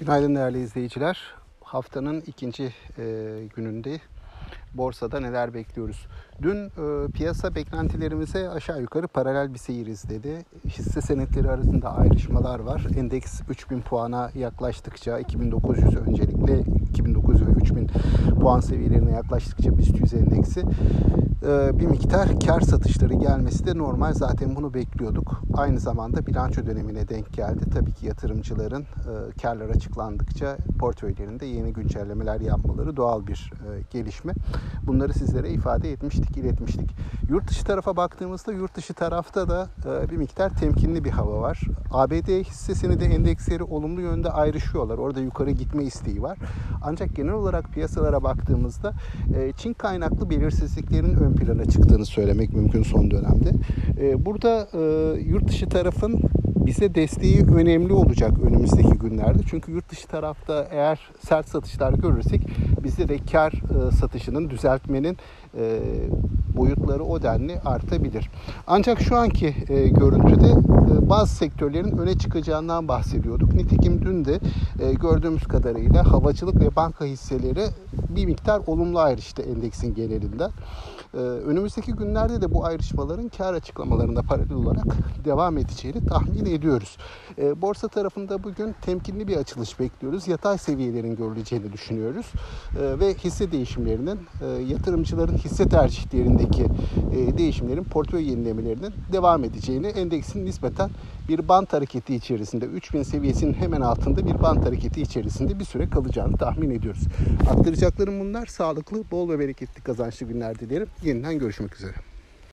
Günaydın değerli izleyiciler. Haftanın ikinci e, gününde borsada neler bekliyoruz? Dün e, piyasa beklentilerimize aşağı yukarı paralel bir seyir izledi. Hisse senetleri arasında ayrışmalar var. Endeks 3000 puana yaklaştıkça 2900 öncelikle 2900 ve 3000 puan seviyelerine yaklaştıkça BIST 100 endeksi e, bir miktar kar satışları gelmesi de normal. Zaten bunu bekliyorduk. Aynı zamanda bilanço dönemine denk geldi. Tabii ki yatırımcıların e, karlar açıklandıkça portföylerinde yeni güncellemeler yapmaları doğal bir e, gelişme. Bunları sizlere ifade etmiştik, iletmiştik. Yurt dışı tarafa baktığımızda yurt dışı tarafta da bir miktar temkinli bir hava var. ABD hissesini de endeksleri olumlu yönde ayrışıyorlar. Orada yukarı gitme isteği var. Ancak genel olarak piyasalara baktığımızda Çin kaynaklı belirsizliklerin ön plana çıktığını söylemek mümkün son dönemde. Burada yurt dışı tarafın bize desteği önemli olacak önümüzdeki günlerde. Çünkü yurt dışı tarafta eğer sert satışlar görürsek bizde de kar satışının düzeltmenin boyutları o denli artabilir. Ancak şu anki görüntüde bazı sektörlerin öne çıkacağından bahsediyorduk. Nitekim dün de gördüğümüz kadarıyla havacılık ve banka hisseleri bir miktar olumlu ayrıştı endeksin genelinden. Ee, önümüzdeki günlerde de bu ayrışmaların kar açıklamalarında paralel olarak devam edeceğini tahmin ediyoruz. Ee, borsa tarafında bugün temkinli bir açılış bekliyoruz. Yatay seviyelerin görüleceğini düşünüyoruz. Ee, ve hisse değişimlerinin, e, yatırımcıların hisse tercihlerindeki e, değişimlerin portföy yenilemelerinin devam edeceğini, endeksin nispeten bir bant hareketi içerisinde 3000 seviyesinin hemen altında bir bant hareketi içerisinde bir süre kalacağını tahmin ediyoruz. Aktaracaklarım bunlar. Sağlıklı, bol ve bereketli kazançlı günler dilerim. Yeniden görüşmek üzere.